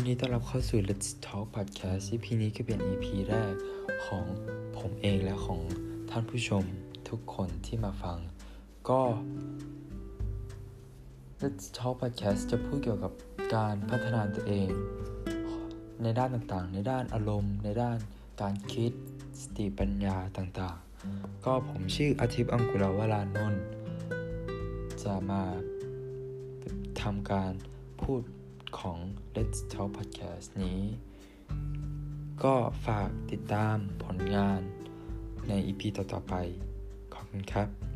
ินดีต้อนรับเข้าสู่ Let's Talk Podcast EP นี้ก็เป็น EP แรกของผมเองและของท่านผู้ชมทุกคนที่มาฟัง ก็ Let's Talk Podcast จะพูดเกี่ยวกับการพัฒนาตัวเอง ในด้านต่างๆ ในด้านอารมณ์ ในด้านการคิดสติปัญญาต่างๆ ก็ผมชื่ออาทิตย์อังกุลาวรานนท์จะมาทำการพูด ของ Let's Talk Podcast นี้ ก็ฝากติดตามผลงานใน EP ต่อๆไป ขอบคุณครับ